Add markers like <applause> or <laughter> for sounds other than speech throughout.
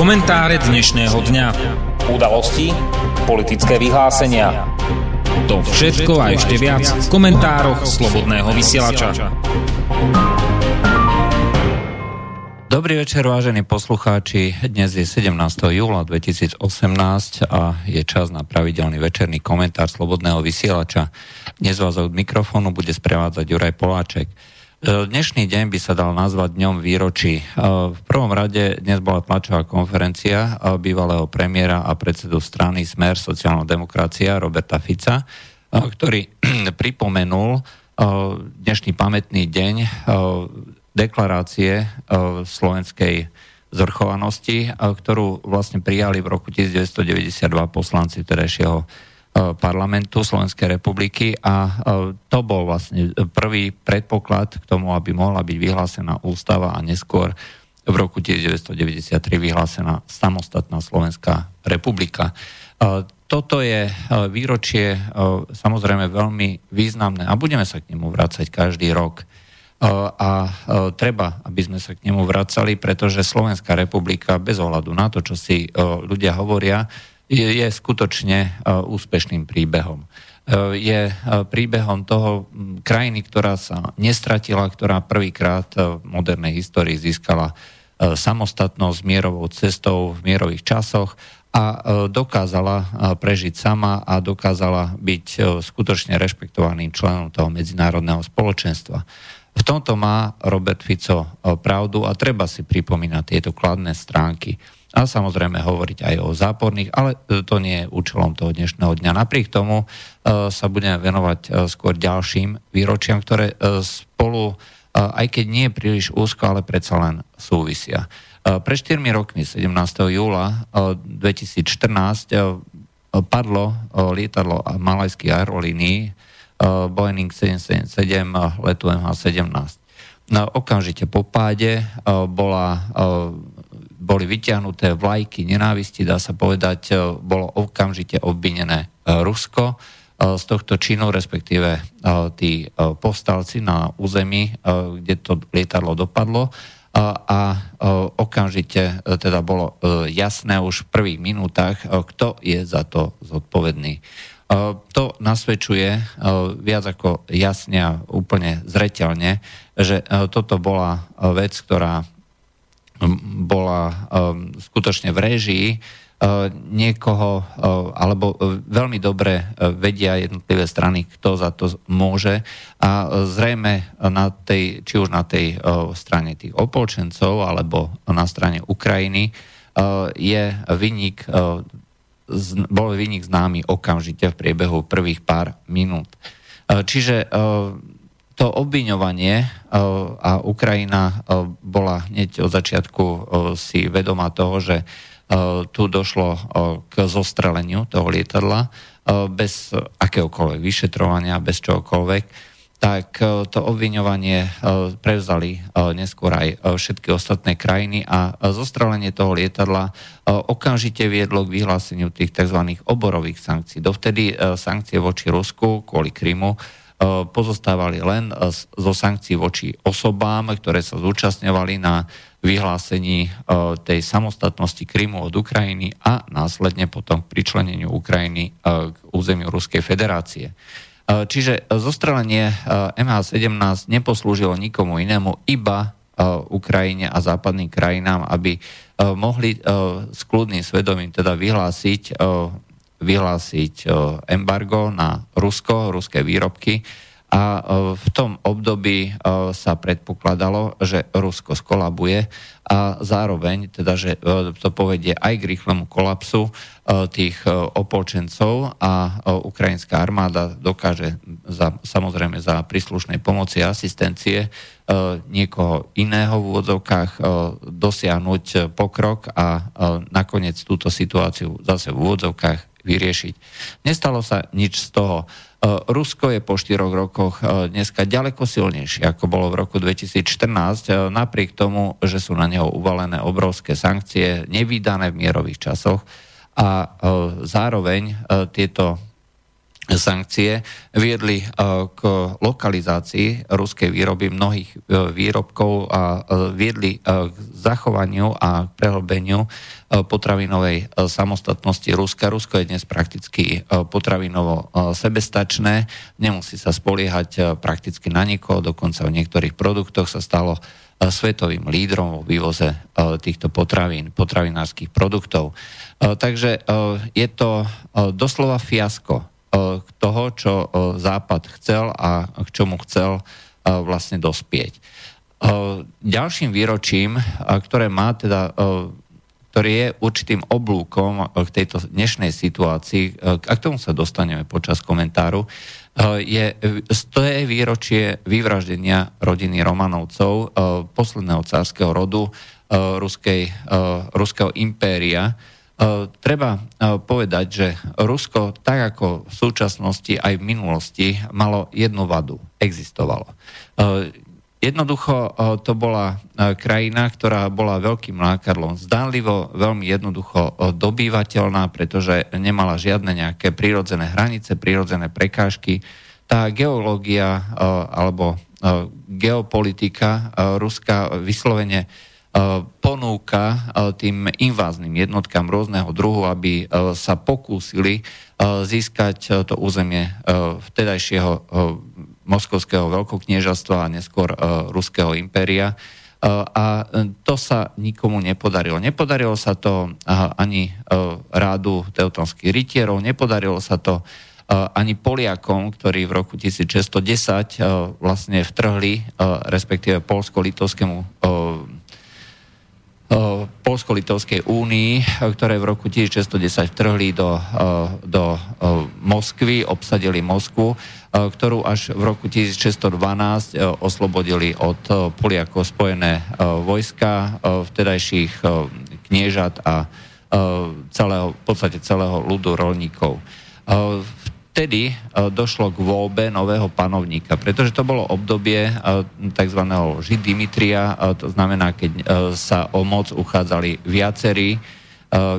Komentáre dnešného dňa. Udalosti, politické vyhlásenia. To všetko a ešte viac v komentároch Slobodného vysielača. Dobrý večer, vážení poslucháči. Dnes je 17. júla 2018 a je čas na pravidelný večerný komentár Slobodného vysielača. Dnes vás od mikrofónu bude sprevádzať Juraj Poláček. E, dnešný deň by sa dal nazvať dňom výročí. E, v prvom rade dnes bola tlačová konferencia e, bývalého premiéra a predsedu strany Smer sociálna demokracia Roberta Fica, ktorý <clears throat> pripomenul dnešný pamätný deň deklarácie slovenskej zrchovanosti, ktorú vlastne prijali v roku 1992 poslanci vtedajšieho E, parlamentu Slovenskej republiky a e, to bol vlastne prvý predpoklad k tomu, aby mohla byť vyhlásená ústava a neskôr v roku 1993 vyhlásená samostatná Slovenská republika. E, toto je výročie samozrejme veľmi významné a budeme sa k nemu vrácať každý rok. A treba, aby sme sa k nemu vracali, pretože Slovenská republika bez ohľadu na to, čo si ľudia hovoria, je, je skutočne e, úspešným príbehom. E, je e, príbehom toho krajiny, ktorá sa nestratila, ktorá prvýkrát v modernej histórii získala samostatnosť mierovou cestou v mierových časoch a dokázala prežiť sama a dokázala byť skutočne rešpektovaným členom toho medzinárodného spoločenstva. V tomto má Robert Fico pravdu a treba si pripomínať tieto kladné stránky a samozrejme hovoriť aj o záporných, ale e, to nie je účelom toho dnešného dňa. Napriek tomu e, sa budeme venovať e, skôr ďalším výročiam, ktoré spolu, aj keď nie príliš úzko, ale predsa len súvisia. Pre 4 rokmi, 17. júla 2014, padlo lietadlo malajských aerolínií Boeing 777 letu MH17. No, okamžite po páde bola boli vyťahnuté vlajky nenávisti, dá sa povedať, e, bolo okamžite obvinené e, Rusko e, z tohto činu, respektíve tí povstalci na území, kde to lietadlo dopadlo a okamžite teda bolo jasné už v prvých minútach, kto je za to zodpovedný. To nasvedčuje viac ako jasne a úplne zreteľne, že toto bola vec, ktorá bola um, skutočne v režii uh, niekoho, uh, alebo uh, veľmi dobre vedia jednotlivé strany, kto za to môže a zrejme na tej, či už na tej strane tých opolčencov alebo na strane Ukrajiny je vynik, bol vynik známy okamžite v priebehu prvých pár minút. Čiže to obviňovanie e, a Ukrajina e, bola hneď od začiatku e, si vedomá toho, že tu došlo k zostreleniu toho lietadla bez akéhokoľvek vyšetrovania, bez čohokoľvek, tak to obviňovanie prevzali neskôr aj všetky ostatné krajiny a zostrelenie toho lietadla okamžite viedlo k vyhláseniu tých tzv. oborových sankcií. Dovtedy sankcie voči Rusku kvôli Krymu pozostávali len e, zo sankcií voči osobám, ktoré sa zúčastňovali na vyhlásení e, tej samostatnosti Krymu od Ukrajiny a následne potom k pričleneniu Ukrajiny k územiu Ruskej federácie. Čiže zostrelenie MH17 neposlúžilo nikomu inému, iba Ukrajine a západným krajinám, aby mohli s kľudným svedomím teda vyhlásiť vyhlásiť e, embargo na Rusko, ruské výrobky a e, v tom období e, sa predpokladalo, že Rusko skolabuje a zároveň teda, že to povedie aj k rýchlemu kolapsu tých opolčencov a ukrajinská armáda dokáže za, samozrejme za príslušnej pomoci a asistencie niekoho iného v úvodzovkách dosiahnuť pokrok a nakoniec túto situáciu zase v úvodzovkách vyriešiť. Nestalo sa nič z toho. E, Rusko je po štyroch rokoch e, dneska ďaleko silnejšie, ako bolo v roku 2014, e, napriek tomu, že sú na neho uvalené obrovské sankcie, nevýdané v mierových časoch a zároveň tieto sankcie viedli k lokalizácii ruskej výroby mnohých výrobkov a viedli k zachovaniu a prehlbeniu potravinovej samostatnosti Ruska. Rusko je dnes prakticky potravinovo sebestačné, nemusí sa spoliehať prakticky na nikoho, dokonca v niektorých produktoch sa stalo svetovým lídrom vo vývoze týchto potravín, potravinárskych produktov. Takže je to doslova fiasko toho, čo Západ chcel a k čomu chcel vlastne dospieť. Ďalším výročím, ktoré má teda ktorý je určitým oblúkom k tejto dnešnej situácii, a k tomu sa dostaneme počas komentáru, je, to je výročie vyvraždenia rodiny Romanovcov, posledného cárskeho rodu ruskej, ruského impéria. Treba povedať, že Rusko, tak ako v súčasnosti aj v minulosti, malo jednu vadu. Existovalo. Jednoducho to bola krajina, ktorá bola veľkým lákadlom. Zdánlivo veľmi jednoducho dobývateľná, pretože nemala žiadne nejaké prírodzené hranice, prírodzené prekážky. Tá geológia alebo geopolitika Ruska vyslovene ponúka tým invázným jednotkám rôzneho druhu, aby sa pokúsili získať to územie vtedajšieho Moskovského veľkokniežastva a neskôr Ruského impéria. A to sa nikomu nepodarilo. Nepodarilo sa to ani rádu teutonských rytierov, nepodarilo sa to ani Poliakom, ktorí v roku 1610 uh, vlastne vtrhli, respektíve polsko-litovskému Polsko-Litovskej únii, ktoré v roku 1610 vtrhli do, do Moskvy, obsadili Moskvu, ktorú až v roku 1612 oslobodili od Poliakov spojené vojska vtedajších kniežat a celého, v podstate celého ľudu rolníkov. Vtedy e, došlo k voľbe nového panovníka, pretože to bolo obdobie e, tzv. Žid Dimitria, e, to znamená, keď sa o moc uchádzali viacerí,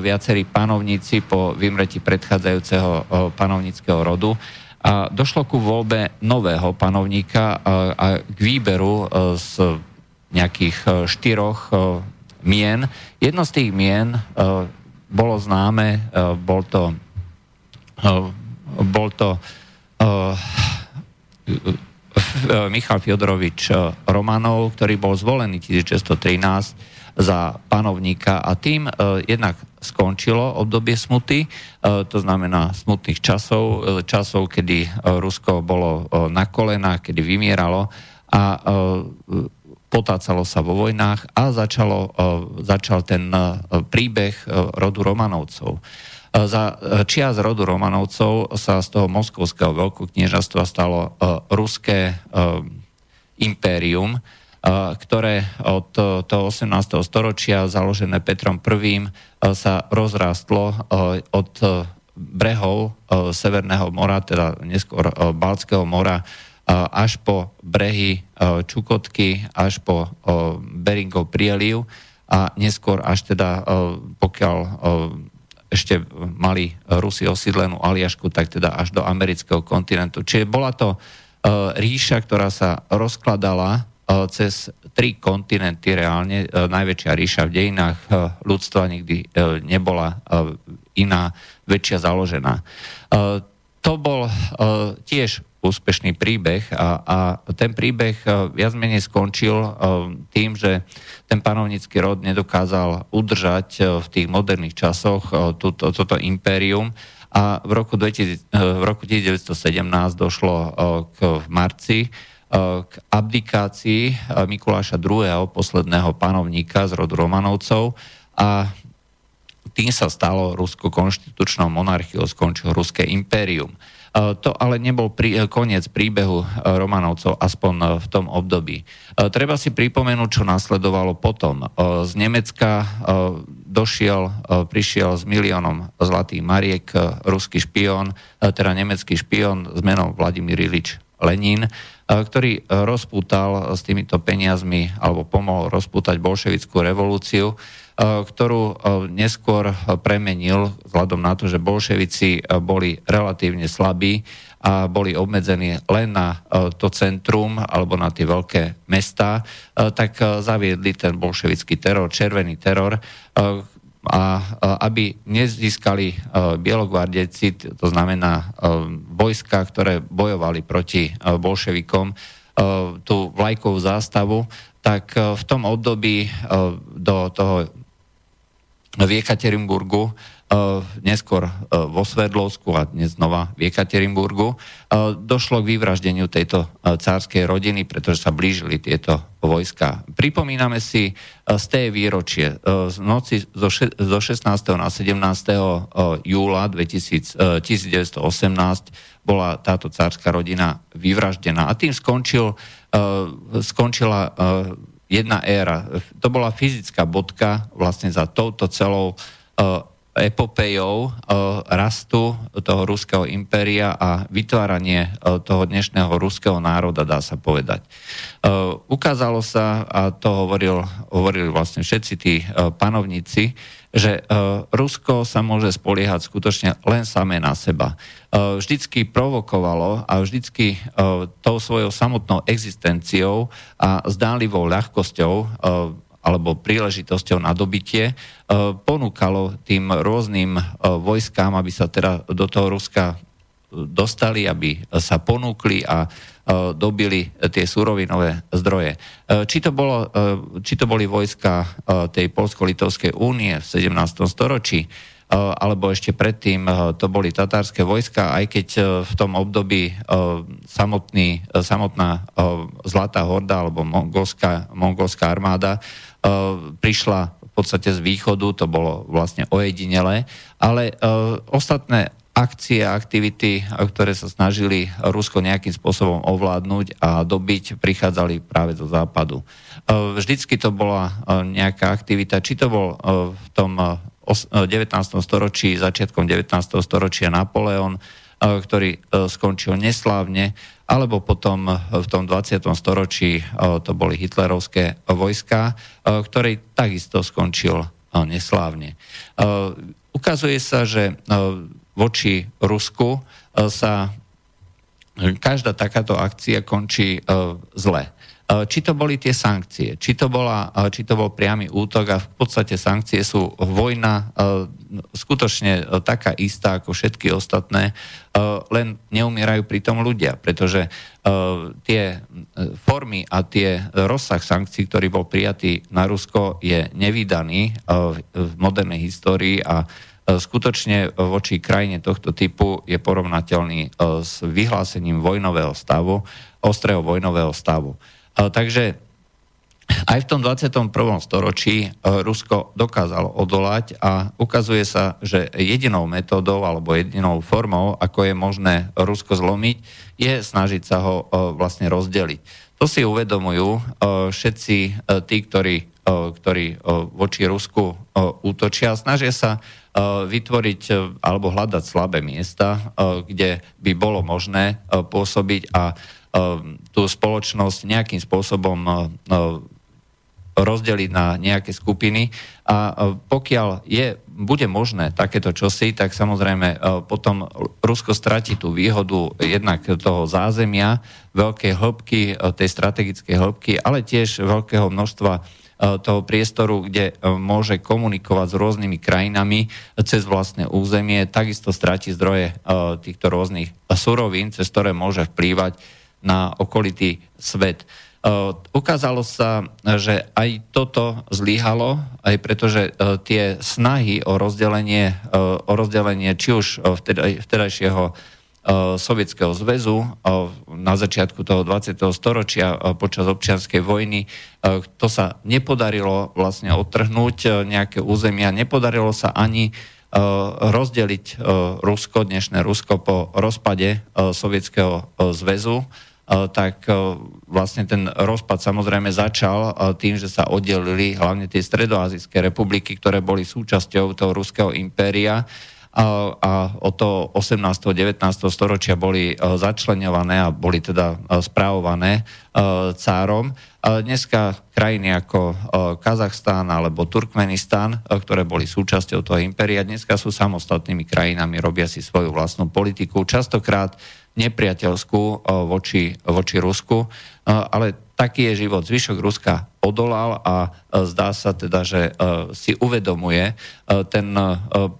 viacerí panovníci po vymretí predchádzajúceho panovníckého rodu. A došlo ku voľbe nového panovníka a k výberu z nejakých štyroch mien. Jedno z tých mien bolo známe, bol to bol to uh, Michal Fiodorovič Romanov, ktorý bol zvolený 1613 za panovníka a tým jednak skončilo obdobie smuty, to znamená smutných časov, časov, kedy Rusko bolo na kolena, kedy vymieralo a potácalo sa vo vojnách a začalo, začal ten príbeh rodu Romanovcov. Za e, čias rodu Romanovcov sa z toho moskovského veľkokniežastva stalo e, ruské e, impérium, ktoré od toho 18. storočia, založené Petrom I, sa rozrástlo od brehov Severného mora, teda neskôr Balckého mora, až po brehy Čukotky, až po Beringov prieliv a neskôr až teda, pokiaľ ešte mali Rusi osídlenú Aliašku, tak teda až do amerického kontinentu. Čiže bola to uh, ríša, ktorá sa rozkladala uh, cez tri kontinenty reálne. Uh, najväčšia ríša v dejinách ľudstva nikdy nebola iná, väčšia založená. To bol tiež úspešný príbeh a, a ten príbeh uh, viac menej skončil uh, tým, že ten panovnícky rod nedokázal udržať uh, v tých moderných časoch túto, toto impérium a v roku, 2000, v roku 1917 došlo k, v marci k abdikácii Mikuláša II., posledného panovníka z rodu Romanovcov a tým sa stalo Rusko konštitučnou monarchiou, skončilo Ruské impérium. E, to ale nebol prí, e, koniec príbehu e, Romanovcov, aspoň v tom období. Treba si pripomenúť, čo nasledovalo potom. Z Nemecka došiel, prišiel s miliónom zlatých mariek ruský špión, teda nemecký špión s menom Vladimír Ilič Lenin, ktorý rozpútal s týmito peniazmi alebo pomohol rozpútať bolševickú revolúciu ktorú neskôr premenil vzhľadom na to, že bolševici boli relatívne slabí a boli obmedzení len na to centrum alebo na tie veľké mesta, tak zaviedli ten bolševický teror, červený teror, a aby nezískali bielogvardejci, to znamená vojska, ktoré bojovali proti bolševikom, tú vlajkovú zástavu, tak e, v tom období e, do toho v Ekaterinburgu, e, neskôr vo Sverdlovsku a dnes znova v Ekaterinburgu, došlo k vyvraždeniu tejto cárskej rodiny, pretože sa blížili tieto vojska. Pripomíname si z tej výročie z noci zo 16. na 17. júla 2000, 1918 bola táto cárska rodina vyvraždená. A tým skončil skončila jedna éra. To bola fyzická bodka vlastne za touto celou eh, epopejou rastu toho ruského impéria a vytváranie toho dnešného ruského národa, dá sa povedať. Ukázalo sa, a to hovoril, hovorili vlastne všetci tí panovníci, že Rusko sa môže spoliehať skutočne len samé na seba. Eh, vždycky provokovalo a vždycky eh, tou svojou samotnou existenciou a zdánlivou ľahkosťou alebo príležitosťou na dobitie ponúkalo tým rôznym vojskám, aby sa teda do toho Ruska dostali, aby sa ponúkli a dobili tie surovinové zdroje. Či to, bolo, či to boli vojska tej Polsko-Litovskej únie v 17. storočí, alebo ešte predtým to boli tatárske vojska, aj keď v tom období samotný, samotná Zlatá horda alebo mongolská, mongolská armáda prišla v podstate z východu, to bolo vlastne ojedinele, ale ostatné akcie a aktivity, ktoré sa snažili Rusko nejakým spôsobom ovládnuť a dobiť, prichádzali práve zo západu. Vždycky to bola nejaká aktivita, či to bol v tom 19. storočí, začiatkom 19. storočia Napoleon, ktorý skončil neslávne, alebo potom v tom 20. storočí to boli hitlerovské vojska, ktorý takisto skončil neslávne. Ukazuje sa, že voči Rusku sa každá takáto akcia končí zle. Eh, či to boli tie sankcie, či to, bola, či to bol priamy útok a v podstate sankcie sú vojna skutočne taká istá ako všetky ostatné, len neumierajú pri tom ľudia, pretože tie formy a tie rozsah sankcií, ktorý bol prijatý na Rusko, je nevydaný v modernej histórii a skutočne voči krajine tohto typu je porovnateľný s vyhlásením vojnového stavu, ostrého vojnového stavu. Takže aj v tom 21. storočí e, Rusko dokázalo odolať a ukazuje sa, že jedinou metódou alebo jedinou formou, ako je možné Rusko zlomiť, je snažiť sa ho e, vlastne rozdeliť. To si uvedomujú e, všetci tí, ktorí, ktorí voči Rusku útočia. Snažia sa vytvoriť alebo hľadať slabé miesta, kde by bolo možné pôsobiť a tú spoločnosť nejakým spôsobom rozdeliť na nejaké skupiny. A pokiaľ je, bude možné takéto čosi, tak samozrejme potom Rusko stratí tú výhodu jednak toho zázemia, veľkej hĺbky, tej strategickej hĺbky, ale tiež veľkého množstva toho priestoru, kde môže komunikovať s rôznymi krajinami cez vlastné územie, takisto stráti zdroje týchto rôznych surovín, cez ktoré môže vplývať na okolitý svet. Ukázalo sa, že aj toto zlyhalo, aj pretože tie snahy o rozdelenie, o rozdelenie či už vtedaj, vtedajšieho Sovietskeho zväzu na začiatku toho 20. storočia počas občianskej vojny. To sa nepodarilo vlastne odtrhnúť nejaké územia, nepodarilo sa ani rozdeliť Rusko, dnešné Rusko po rozpade Sovietskeho zväzu tak vlastne ten rozpad samozrejme začal tým, že sa oddelili hlavne tie stredoazijské republiky, ktoré boli súčasťou toho ruského impéria a od toho 18. 19. storočia boli začlenované a boli teda správované cárom. Dneska krajiny ako Kazachstán alebo Turkmenistán, ktoré boli súčasťou toho impéria, dneska sú samostatnými krajinami, robia si svoju vlastnú politiku, častokrát nepriateľskú voči, voči Rusku, ale taký je život. Zvyšok Ruska odolal a e, zdá sa teda, že e, si uvedomuje e, ten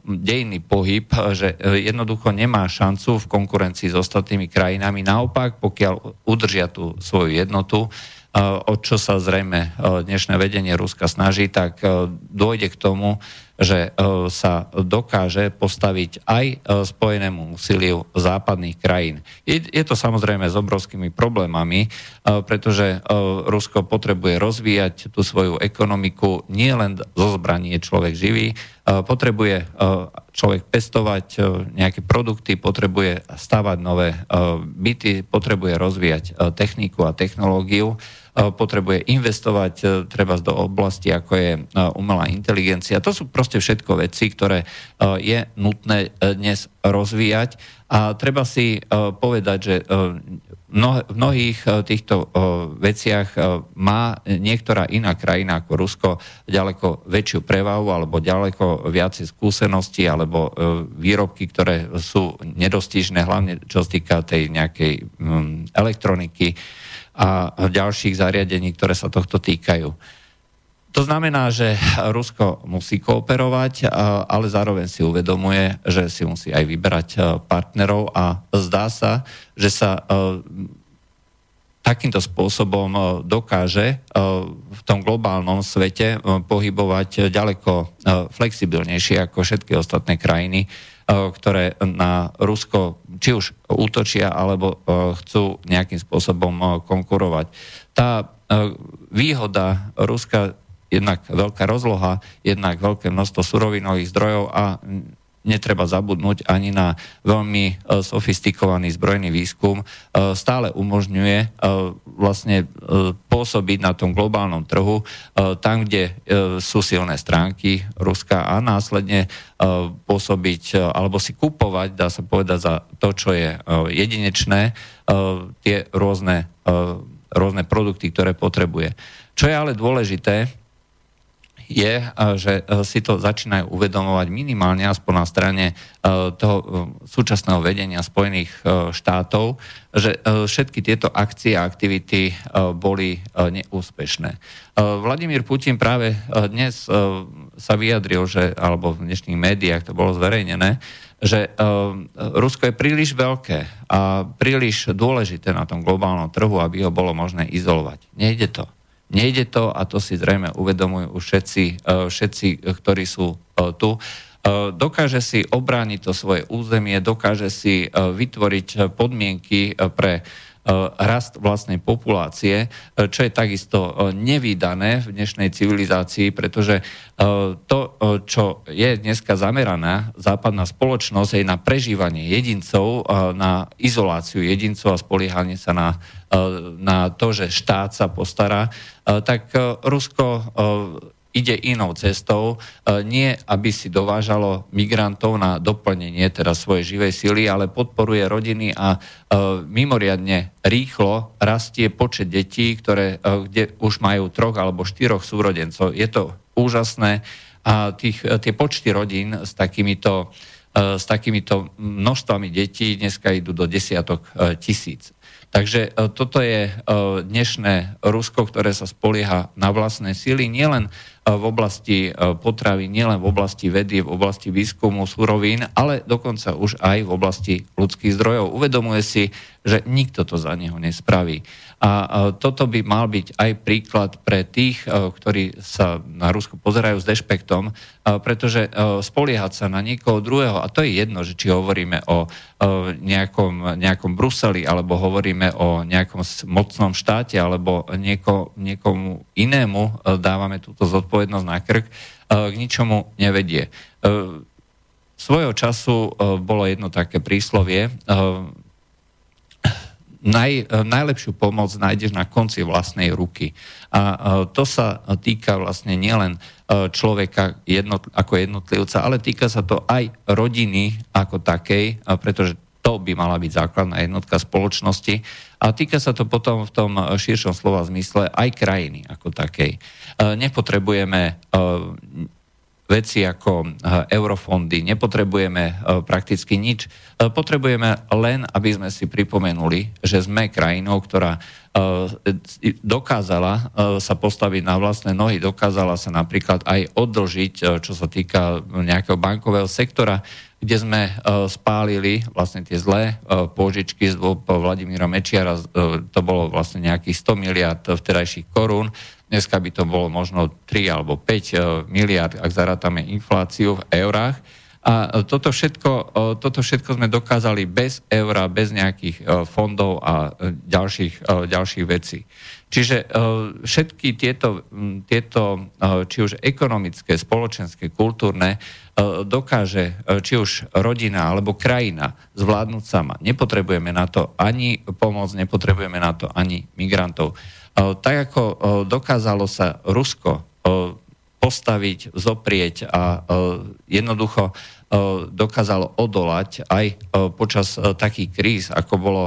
dejný pohyb, že jednoducho nemá šancu v konkurencii s ostatnými krajinami. Naopak, pokiaľ udržia tú svoju jednotu, o čo sa zrejme dnešné vedenie Ruska snaží, tak dôjde k tomu, že sa dokáže postaviť aj spojenému úsiliu západných krajín. Je, to samozrejme s obrovskými problémami, pretože Rusko potrebuje rozvíjať tú svoju ekonomiku, nie len zo zbraní človek živý, potrebuje človek pestovať nejaké produkty, potrebuje stavať nové byty, potrebuje rozvíjať techniku a technológiu E, potrebuje investovať e, treba do oblasti, ako je e, umelá inteligencia. To sú proste všetko veci, ktoré je nutné dnes rozvíjať a treba si povedať, že v mnohých týchto veciach má niektorá iná krajina ako Rusko ďaleko väčšiu prevahu alebo ďaleko viacej skúseností alebo výrobky, ktoré sú nedostižné, hlavne čo sa týka tej nejakej elektroniky a ďalších zariadení, ktoré sa tohto týkajú. To znamená, že Rusko musí kooperovať, ale zároveň si uvedomuje, že si musí aj vyberať partnerov a zdá sa, že sa takýmto spôsobom dokáže v tom globálnom svete pohybovať ďaleko flexibilnejšie ako všetky ostatné krajiny, ktoré na Rusko či už útočia, alebo chcú nejakým spôsobom konkurovať. Tá výhoda Ruska, jednak veľká rozloha, jednak veľké množstvo surovinových zdrojov a netreba zabudnúť ani na veľmi e, sofistikovaný zbrojný výskum, e, stále umožňuje e, vlastne pôsobiť na tom globálnom trhu tam, kde sú silné stránky Ruska a následne pôsobiť alebo si kupovať, dá sa povedať, za to, čo je jedinečné, tie rôzne, rôzne produkty, ktoré potrebuje. Čo je ale dôležité, je, eh, že eh, si to začínajú uvedomovať minimálne aspoň na strane eh, toho súčasného vedenia Spojených štátov, že všetky tieto akcie a aktivity boli neúspešné. Vladimír Putin práve dnes sa vyjadril, že, alebo v dnešných médiách to bolo zverejnené, že Rusko je príliš veľké a príliš dôležité na tom globálnom trhu, aby ho bolo možné izolovať. Nejde to. Nejde to, a to si zrejme uvedomujú všetci, e, všetci ktorí sú e, tu, e, dokáže si obrániť to svoje územie, dokáže si vytvoriť podmienky pre rast vlastnej populácie, čo je takisto nevýdané v dnešnej civilizácii, pretože to, čo je dneska zameraná západná spoločnosť, je na prežívanie jedincov, na izoláciu jedincov a spoliehanie sa na E, na to, že štát sa postará, e, tak e, Rusko ide inou cestou, nie aby si dovážalo migrantov na doplnenie teda svojej živej sily, ale podporuje rodiny a mimoriadne rýchlo rastie počet detí, ktoré, kde už majú troch alebo štyroch súrodencov. Je to úžasné a tých, tie počty rodín s takýmito, s takýmito množstvami detí dneska idú do desiatok tisíc. Takže e, toto je e, dnešné Rusko, ktoré sa spolieha na vlastné síly nielen e, v oblasti potravy, nielen v oblasti vedy, v oblasti výskumu surovín, ale dokonca už aj v oblasti ľudských zdrojov. Uvedomuje si, že nikto to za neho nespraví. A toto by mal byť aj príklad pre tých, ktorí sa na Rusko pozerajú s dešpektom, pretože spoliehať sa na niekoho druhého, a to je jedno, že či hovoríme o nejakom, nejakom Bruseli, alebo hovoríme o nejakom mocnom štáte, alebo nieko, niekomu inému dávame túto zodpovednosť na krk, k ničomu nevedie. Svojho času bolo jedno také príslovie, naj, najlepšiu pomoc nájdeš na konci vlastnej ruky. A to sa týka vlastne nielen človeka jednot, ako jednotlivca, ale týka sa to aj rodiny ako takej, pretože to by mala byť základná jednotka spoločnosti. A týka sa to potom v tom širšom slova zmysle aj krajiny ako takej. Nepotrebujeme veci ako eh, eurofondy, nepotrebujeme eh, prakticky nič. Eh, potrebujeme len, aby sme si pripomenuli, že sme krajinou, ktorá dokázala sa postaviť na vlastné nohy, dokázala sa napríklad aj oddlžiť, čo sa týka nejakého bankového sektora, kde sme spálili vlastne tie zlé pôžičky z Vladimíra Mečiara, to bolo vlastne nejakých 100 miliard vterajších korún, Dneska by to bolo možno 3 alebo 5 e, miliard, ak zarátame infláciu v eurách. A toto všetko, e, toto všetko sme dokázali bez eura, bez nejakých fondov a ďalších, ďalších vecí. Čiže všetky tieto, tieto, či už ekonomické, spoločenské, kultúrne, dokáže či už rodina alebo krajina zvládnuť sama. Nepotrebujeme na to ani pomoc, nepotrebujeme na to ani migrantov. Tak ako dokázalo sa Rusko postaviť, zoprieť a jednoducho dokázalo odolať aj počas takých kríz, ako bolo,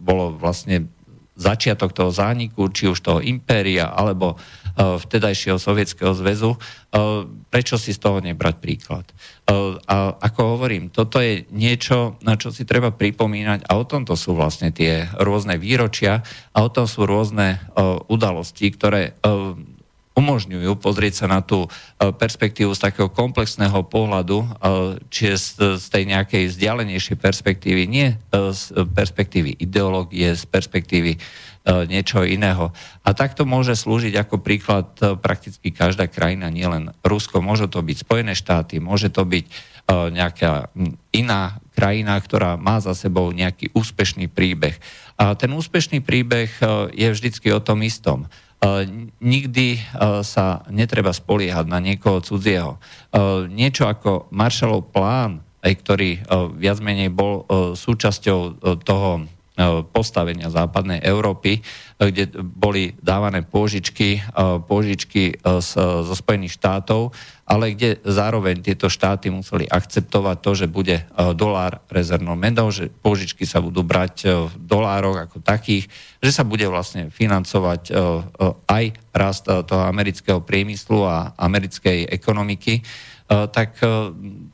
bolo vlastne začiatok toho zániku, či už toho impéria, alebo vtedajšieho sovietského zväzu, prečo si z toho nebrať príklad. A ako hovorím, toto je niečo, na čo si treba pripomínať a o tomto sú vlastne tie rôzne výročia a o tom sú rôzne udalosti, ktoré umožňujú pozrieť sa na tú perspektívu z takého komplexného pohľadu, či z, tej nejakej vzdialenejšej perspektívy, nie z perspektívy ideológie, z perspektívy E, niečo iného. A takto môže slúžiť ako príklad e, prakticky každá krajina, nielen Rusko, môže to byť Spojené štáty, môže to byť e, nejaká iná krajina, ktorá má za sebou nejaký úspešný príbeh. A ten úspešný príbeh je vždycky o tom istom. Nikdy sa netreba spoliehať na niekoho cudzieho. Niečo ako Marshallov plán, ktorý viac menej bol súčasťou toho E, postavenia západnej Európy, e, kde boli dávané pôžičky, e, pôžičky zo Spojených štátov, ale kde zároveň tieto štáty museli akceptovať to, že bude dolár rezervnou menou, že pôžičky sa budú brať v dolároch ako takých, že sa bude vlastne financovať aj rast toho amerického priemyslu a americkej ekonomiky tak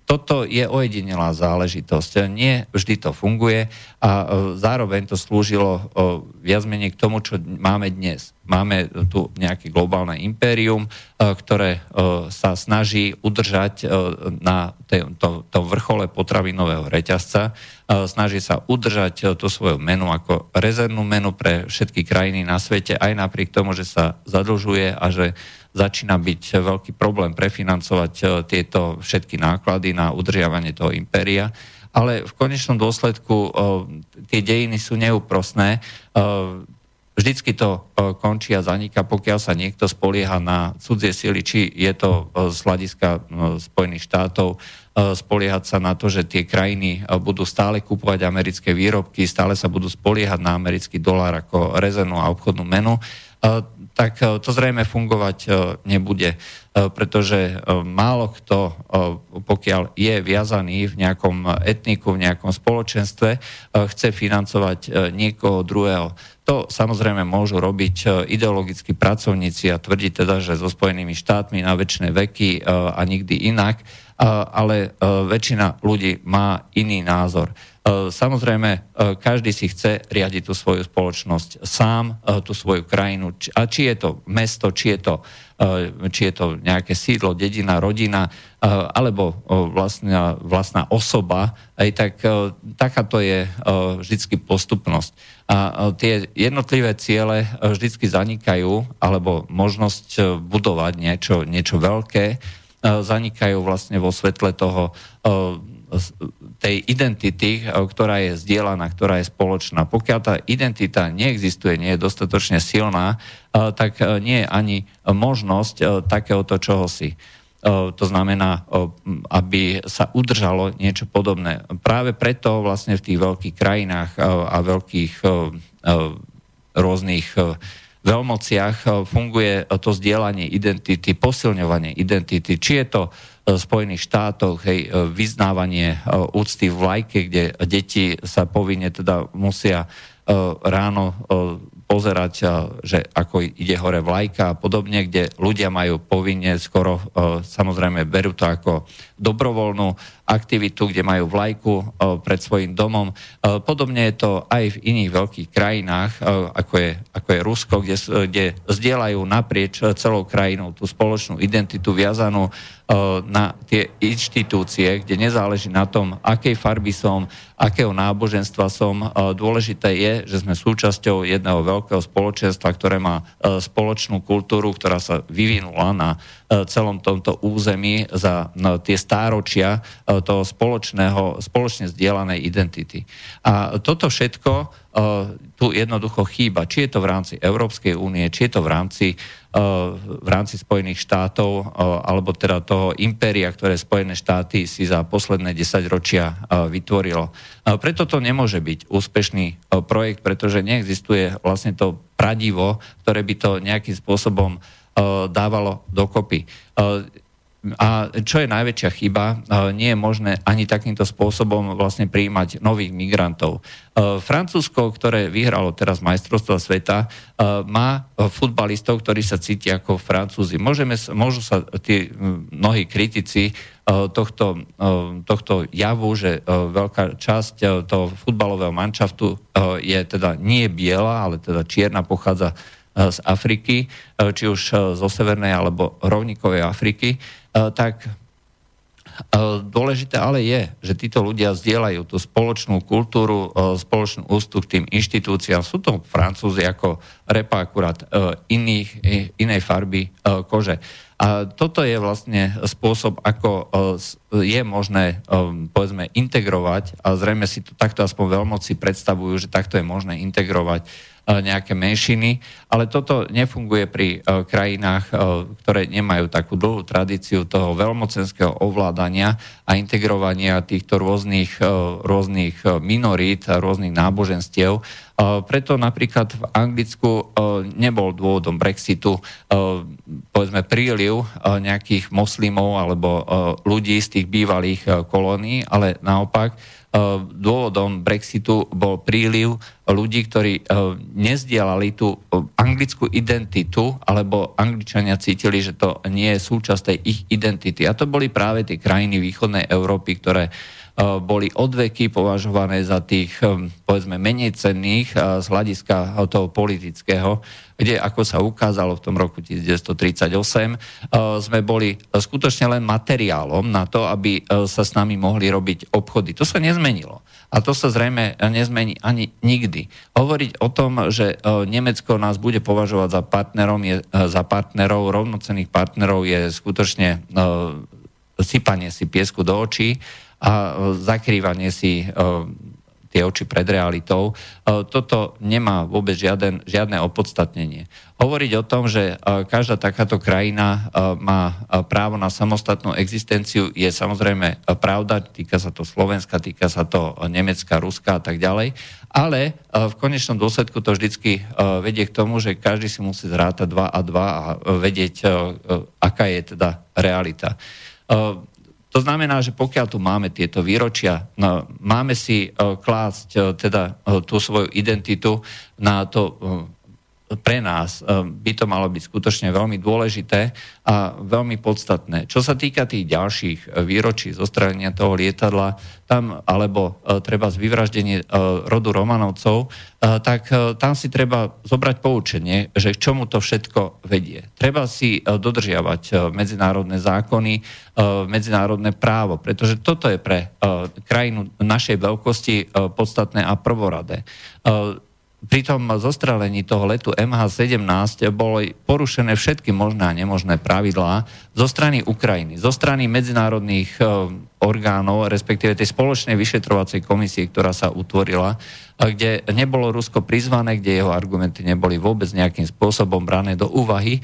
toto je ojedinelá záležitosť. Nie vždy to funguje a e, zároveň to slúžilo e, viac menej k tomu, čo máme dnes. Máme tu nejaké globálne impérium, e, ktoré sa snaží udržať na tom vrchole potravinového reťazca, snaží sa udržať tú svoju menu ako rezervnú menu pre všetky krajiny na svete, aj napriek tomu, že sa zadlžuje a že začína byť veľký problém prefinancovať e, tieto všetky náklady na udržiavanie toho impéria. Ale v konečnom dôsledku e, tie dejiny sú neúprosné. E, vždycky to končí a zaniká, pokiaľ sa niekto spolieha na cudzie sily, či je to z hľadiska Spojených štátov, spoliehať sa na to, že tie krajiny budú stále kupovať americké výrobky, stále sa budú spoliehať na americký dolár ako rezervnú a obchodnú menu tak e, to zrejme fungovať e, nebude, e, pretože málo kto, pokiaľ je viazaný v nejakom etniku, v nejakom spoločenstve, chce financovať niekoho druhého. To samozrejme môžu robiť ideologickí pracovníci a tvrdiť teda, že so Spojenými štátmi na väčšie veky a nikdy inak, ale väčšina ľudí má iný názor. E, samozrejme, e, každý si chce riadiť tú svoju spoločnosť sám, e, tú svoju krajinu. A či je to mesto, či je to, či je to nejaké sídlo, dedina, rodina, alebo vlastná, vlastná osoba, aj tak takáto je vždycky postupnosť. A tie jednotlivé ciele vždycky zanikajú, alebo možnosť budovať niečo, niečo veľké, zanikajú vlastne vo svetle toho tej identity, e, ktorá je zdieľaná, ktorá je spoločná. Pokiaľ tá identita neexistuje, nie je dostatočne silná, e, tak e, nie je ani možnosť takéhoto čohosi. to znamená, aby sa udržalo niečo podobné. Práve preto vlastne v tých veľkých krajinách a veľkých rôznych veľmociach funguje to zdieľanie identity, posilňovanie identity. Či je to Spojených štátoch, hej, vyznávanie úcty v vlajke, kde deti sa povinne teda musia ráno pozerať, že ako ide hore vlajka a podobne, kde ľudia majú povinne skoro, samozrejme, berú to ako dobrovoľnú aktivitu, kde majú vlajku pred svojim domom. Podobne je to aj v iných veľkých krajinách, ako je, ako je Rusko, kde, kde zdieľajú naprieč celou krajinou tú spoločnú identitu viazanú na tie inštitúcie, kde nezáleží na tom, akej farby som, akého náboženstva som. Dôležité je, že sme súčasťou jedného veľkého spoločenstva, ktoré má spoločnú kultúru, ktorá sa vyvinula na celom tomto území za tie stáročia toho spoločného, spoločne zdieľanej identity. A toto všetko tu jednoducho chýba. Či je to v rámci Európskej únie, či je to v rámci, v rámci Spojených štátov, alebo teda toho impéria, ktoré Spojené štáty si za posledné 10 ročia vytvorilo. Preto to nemôže byť úspešný projekt, pretože neexistuje vlastne to pradivo, ktoré by to nejakým spôsobom dávalo dokopy. A čo je najväčšia chyba, nie je možné ani takýmto spôsobom vlastne prijímať nových migrantov. Francúzsko, ktoré vyhralo teraz majstrovstvo sveta, má futbalistov, ktorí sa cítia ako Francúzi. Môžeme, môžu sa tí mnohí kritici tohto, tohto javu, že veľká časť toho futbalového manšaftu je teda nie biela, ale teda čierna pochádza z Afriky, či už zo Severnej alebo rovníkovej Afriky, tak Dôležité ale je, že títo ľudia zdieľajú tú spoločnú kultúru, spoločnú ústu k tým inštitúciám. Sú to Francúzi ako repa akurát iných, inej farby kože. A toto je vlastne spôsob, ako je možné, povedzme, integrovať, a zrejme si to takto aspoň veľmoci predstavujú, že takto je možné integrovať nejaké menšiny, ale toto nefunguje pri e, krajinách, e, ktoré nemajú takú dlhú tradíciu toho veľmocenského ovládania a integrovania týchto rôznych, e, rôznych minorít a rôznych náboženstiev. Preto napríklad v Anglicku nebol dôvodom Brexitu povedzme príliv nejakých moslimov alebo ľudí z tých bývalých kolónií, ale naopak dôvodom Brexitu bol príliv ľudí, ktorí nezdielali tú anglickú identitu, alebo Angličania cítili, že to nie je súčasť tej ich identity. A to boli práve tie krajiny východnej Európy, ktoré boli odveky považované za tých, povedzme, menej cenných z hľadiska toho politického kde, ako sa ukázalo v tom roku 1938, sme boli skutočne len materiálom na to, aby sa s nami mohli robiť obchody. To sa nezmenilo. A to sa zrejme nezmení ani nikdy. Hovoriť o tom, že Nemecko nás bude považovať za, partnerom, je, za partnerov, rovnocených partnerov, je skutočne sypanie si piesku do očí a zakrývanie si tie oči pred realitou. E, toto nemá vôbec žiaden, žiadne opodstatnenie. Hovoriť o tom, že e, každá takáto krajina e, má právo na samostatnú existenciu, je samozrejme pravda, týka sa to Slovenska, týka sa to Nemecka, Ruska a tak ďalej, ale v konečnom dôsledku to vždycky vedie k tomu, že každý si musí zrátať 2 a 2 a vedieť, aká je teda realita. To znamená, že pokiaľ tu máme tieto výročia, no, máme si uh, klásť uh, teda uh, tú svoju identitu na to pre nás by to malo byť skutočne veľmi dôležité a veľmi podstatné. Čo sa týka tých ďalších výročí zostrelenia toho lietadla, tam, alebo treba z vyvraždenie rodu Romanovcov, tak tam si treba zobrať poučenie, že k čomu to všetko vedie. Treba si dodržiavať medzinárodné zákony, medzinárodné právo, pretože toto je pre krajinu našej veľkosti podstatné a prvoradé pri tom zostrelení toho letu MH17 boli porušené všetky možné a nemožné pravidlá zo strany Ukrajiny, zo strany medzinárodných orgánov, respektíve tej spoločnej vyšetrovacej komisie, ktorá sa utvorila, kde nebolo Rusko prizvané, kde jeho argumenty neboli vôbec nejakým spôsobom brané do úvahy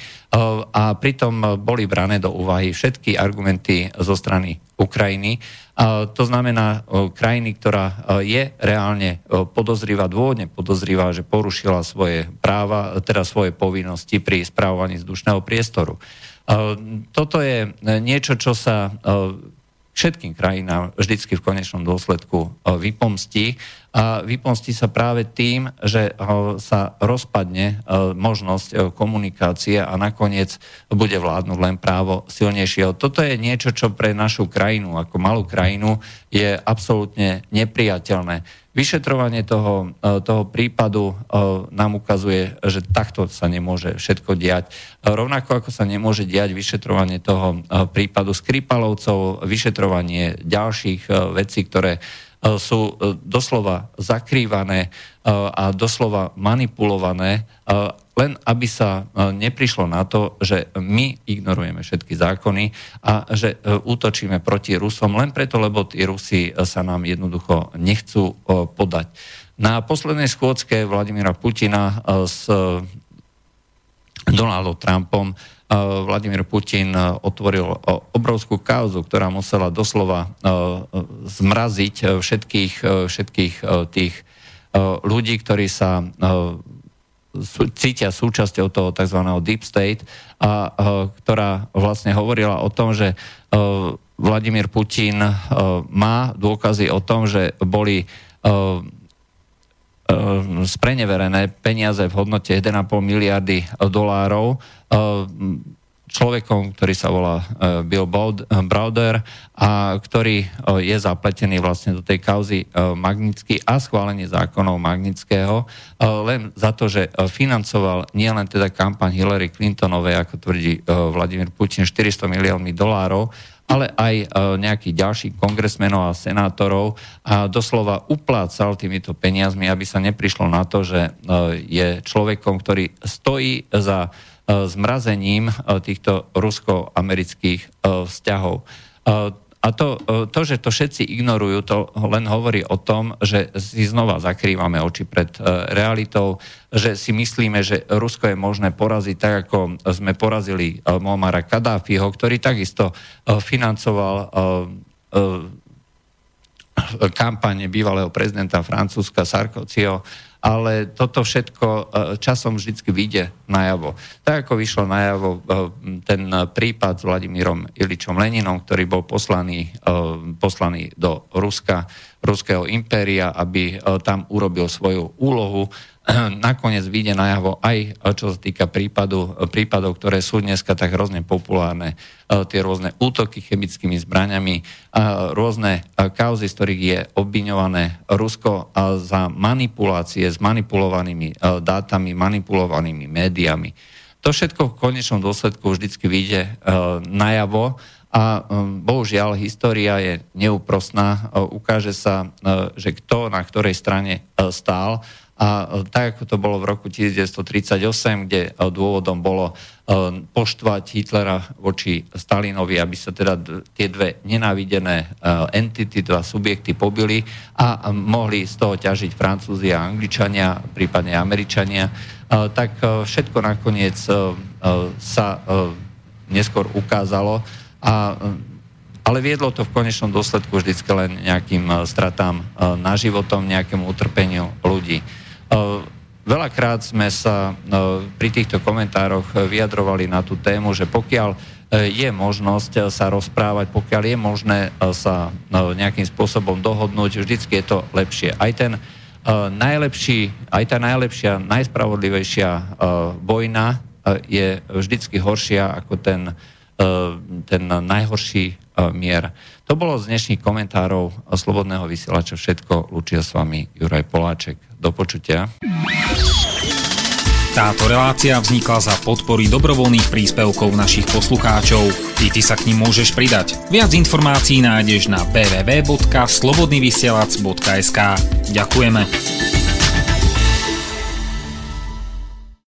a pritom boli brané do úvahy všetky argumenty zo strany Ukrajiny. To znamená krajiny, ktorá je reálne podozrivá, dôvodne podozrivá, že porušila svoje práva, teda svoje povinnosti pri správovaní vzdušného priestoru. Toto je niečo, čo sa všetkým krajinám vždycky v konečnom dôsledku vypomstí a vypomstí sa práve tým, že sa rozpadne možnosť komunikácie a nakoniec bude vládnuť len právo silnejšieho. Toto je niečo, čo pre našu krajinu, ako malú krajinu, je absolútne nepriateľné. Vyšetrovanie toho, toho prípadu nám ukazuje, že takto sa nemôže všetko diať. Rovnako ako sa nemôže diať vyšetrovanie toho prípadu Skripalovcov, vyšetrovanie ďalších vecí, ktoré E, sú e, doslova zakrývané e, a doslova manipulované, len aby sa neprišlo na to, že my ignorujeme všetky zákony a že útočíme proti Rusom len preto, lebo tí Rusi sa nám jednoducho nechcú podať. Na poslednej schôdzke Vladimíra Putina s Donaldom Trumpom Vladimír Putin otvoril obrovskú kauzu, ktorá musela doslova zmraziť všetkých, všetkých tých ľudí, ktorí sa cítia súčasťou toho tzv. deep state, a, ktorá vlastne hovorila o tom, že Vladimír Putin má dôkazy o tom, že boli spreneverené peniaze v hodnote 1,5 miliardy dolárov človekom, ktorý sa volá e, Bill Browder a ktorý e, je zapletený vlastne do tej kauzy e, Magnitsky a schválenie zákonov Magnického len za to, že financoval nielen teda kampaň Hillary Clintonovej, ako tvrdí Vladimír Putin, 400 miliónmi dolárov, ale aj nejakých ďalších kongresmenov a senátorov a doslova uplácal týmito peniazmi, aby sa neprišlo na to, že je človekom, ktorý stojí za E, zmrazením e, týchto rusko-amerických e, vzťahov. A to, to, že to všetci ignorujú, to len hovorí o tom, že si znova zakrývame oči pred realitou, že si myslíme, že Rusko je možné poraziť tak, ako sme porazili Muamara Kadáfiho, ktorý takisto financoval kampane bývalého prezidenta Francúzska Sarkozyho ale toto všetko e, časom vždy vyjde najavo. Tak ako vyšlo najavo e, ten prípad s Vladimírom Iličom Leninom, ktorý bol poslaný, e, poslaný do Ruska, Ruského impéria, aby tam urobil svoju úlohu <clears throat> nakoniec vyjde najavo aj čo sa týka prípadu, prípadov, ktoré sú dneska tak hrozne populárne, e, tie rôzne útoky chemickými zbraniami, rôzne kauzy, z ktorých je obviňované Rusko za manipulácie s manipulovanými dátami, manipulovanými médiami. To všetko v konečnom dôsledku vždycky vyjde najavo a bohužiaľ história je neúprostná. Ukáže sa, že kto na ktorej strane stál a tak, ako to bolo v roku 1938, kde e, dôvodom bolo e, poštvať Hitlera voči Stalinovi, aby sa teda tie dve nenávidené e, entity, dva subjekty pobili a mohli z toho ťažiť Francúzi a Angličania, prípadne Američania, tak všetko nakoniec sa neskôr ukázalo a ale viedlo to v konečnom dôsledku vždycky len nejakým stratám na životom, nejakému utrpeniu ľudí. Veľakrát sme sa pri týchto komentároch vyjadrovali na tú tému, že pokiaľ je možnosť sa rozprávať, pokiaľ je možné sa nejakým spôsobom dohodnúť, vždycky je to lepšie. Aj ten najlepší, aj tá najlepšia, najspravodlivejšia vojna je vždycky horšia ako ten, ten najhorší mier. To bolo z dnešných komentárov Slobodného vysielača všetko. Lučia s vami Juraj Poláček. Do počutia. Táto relácia vznikla za podpory dobrovoľných príspevkov našich poslucháčov. I ty sa k ním môžeš pridať. Viac informácií nájdeš na www.slobodnyvysielac.sk Ďakujeme.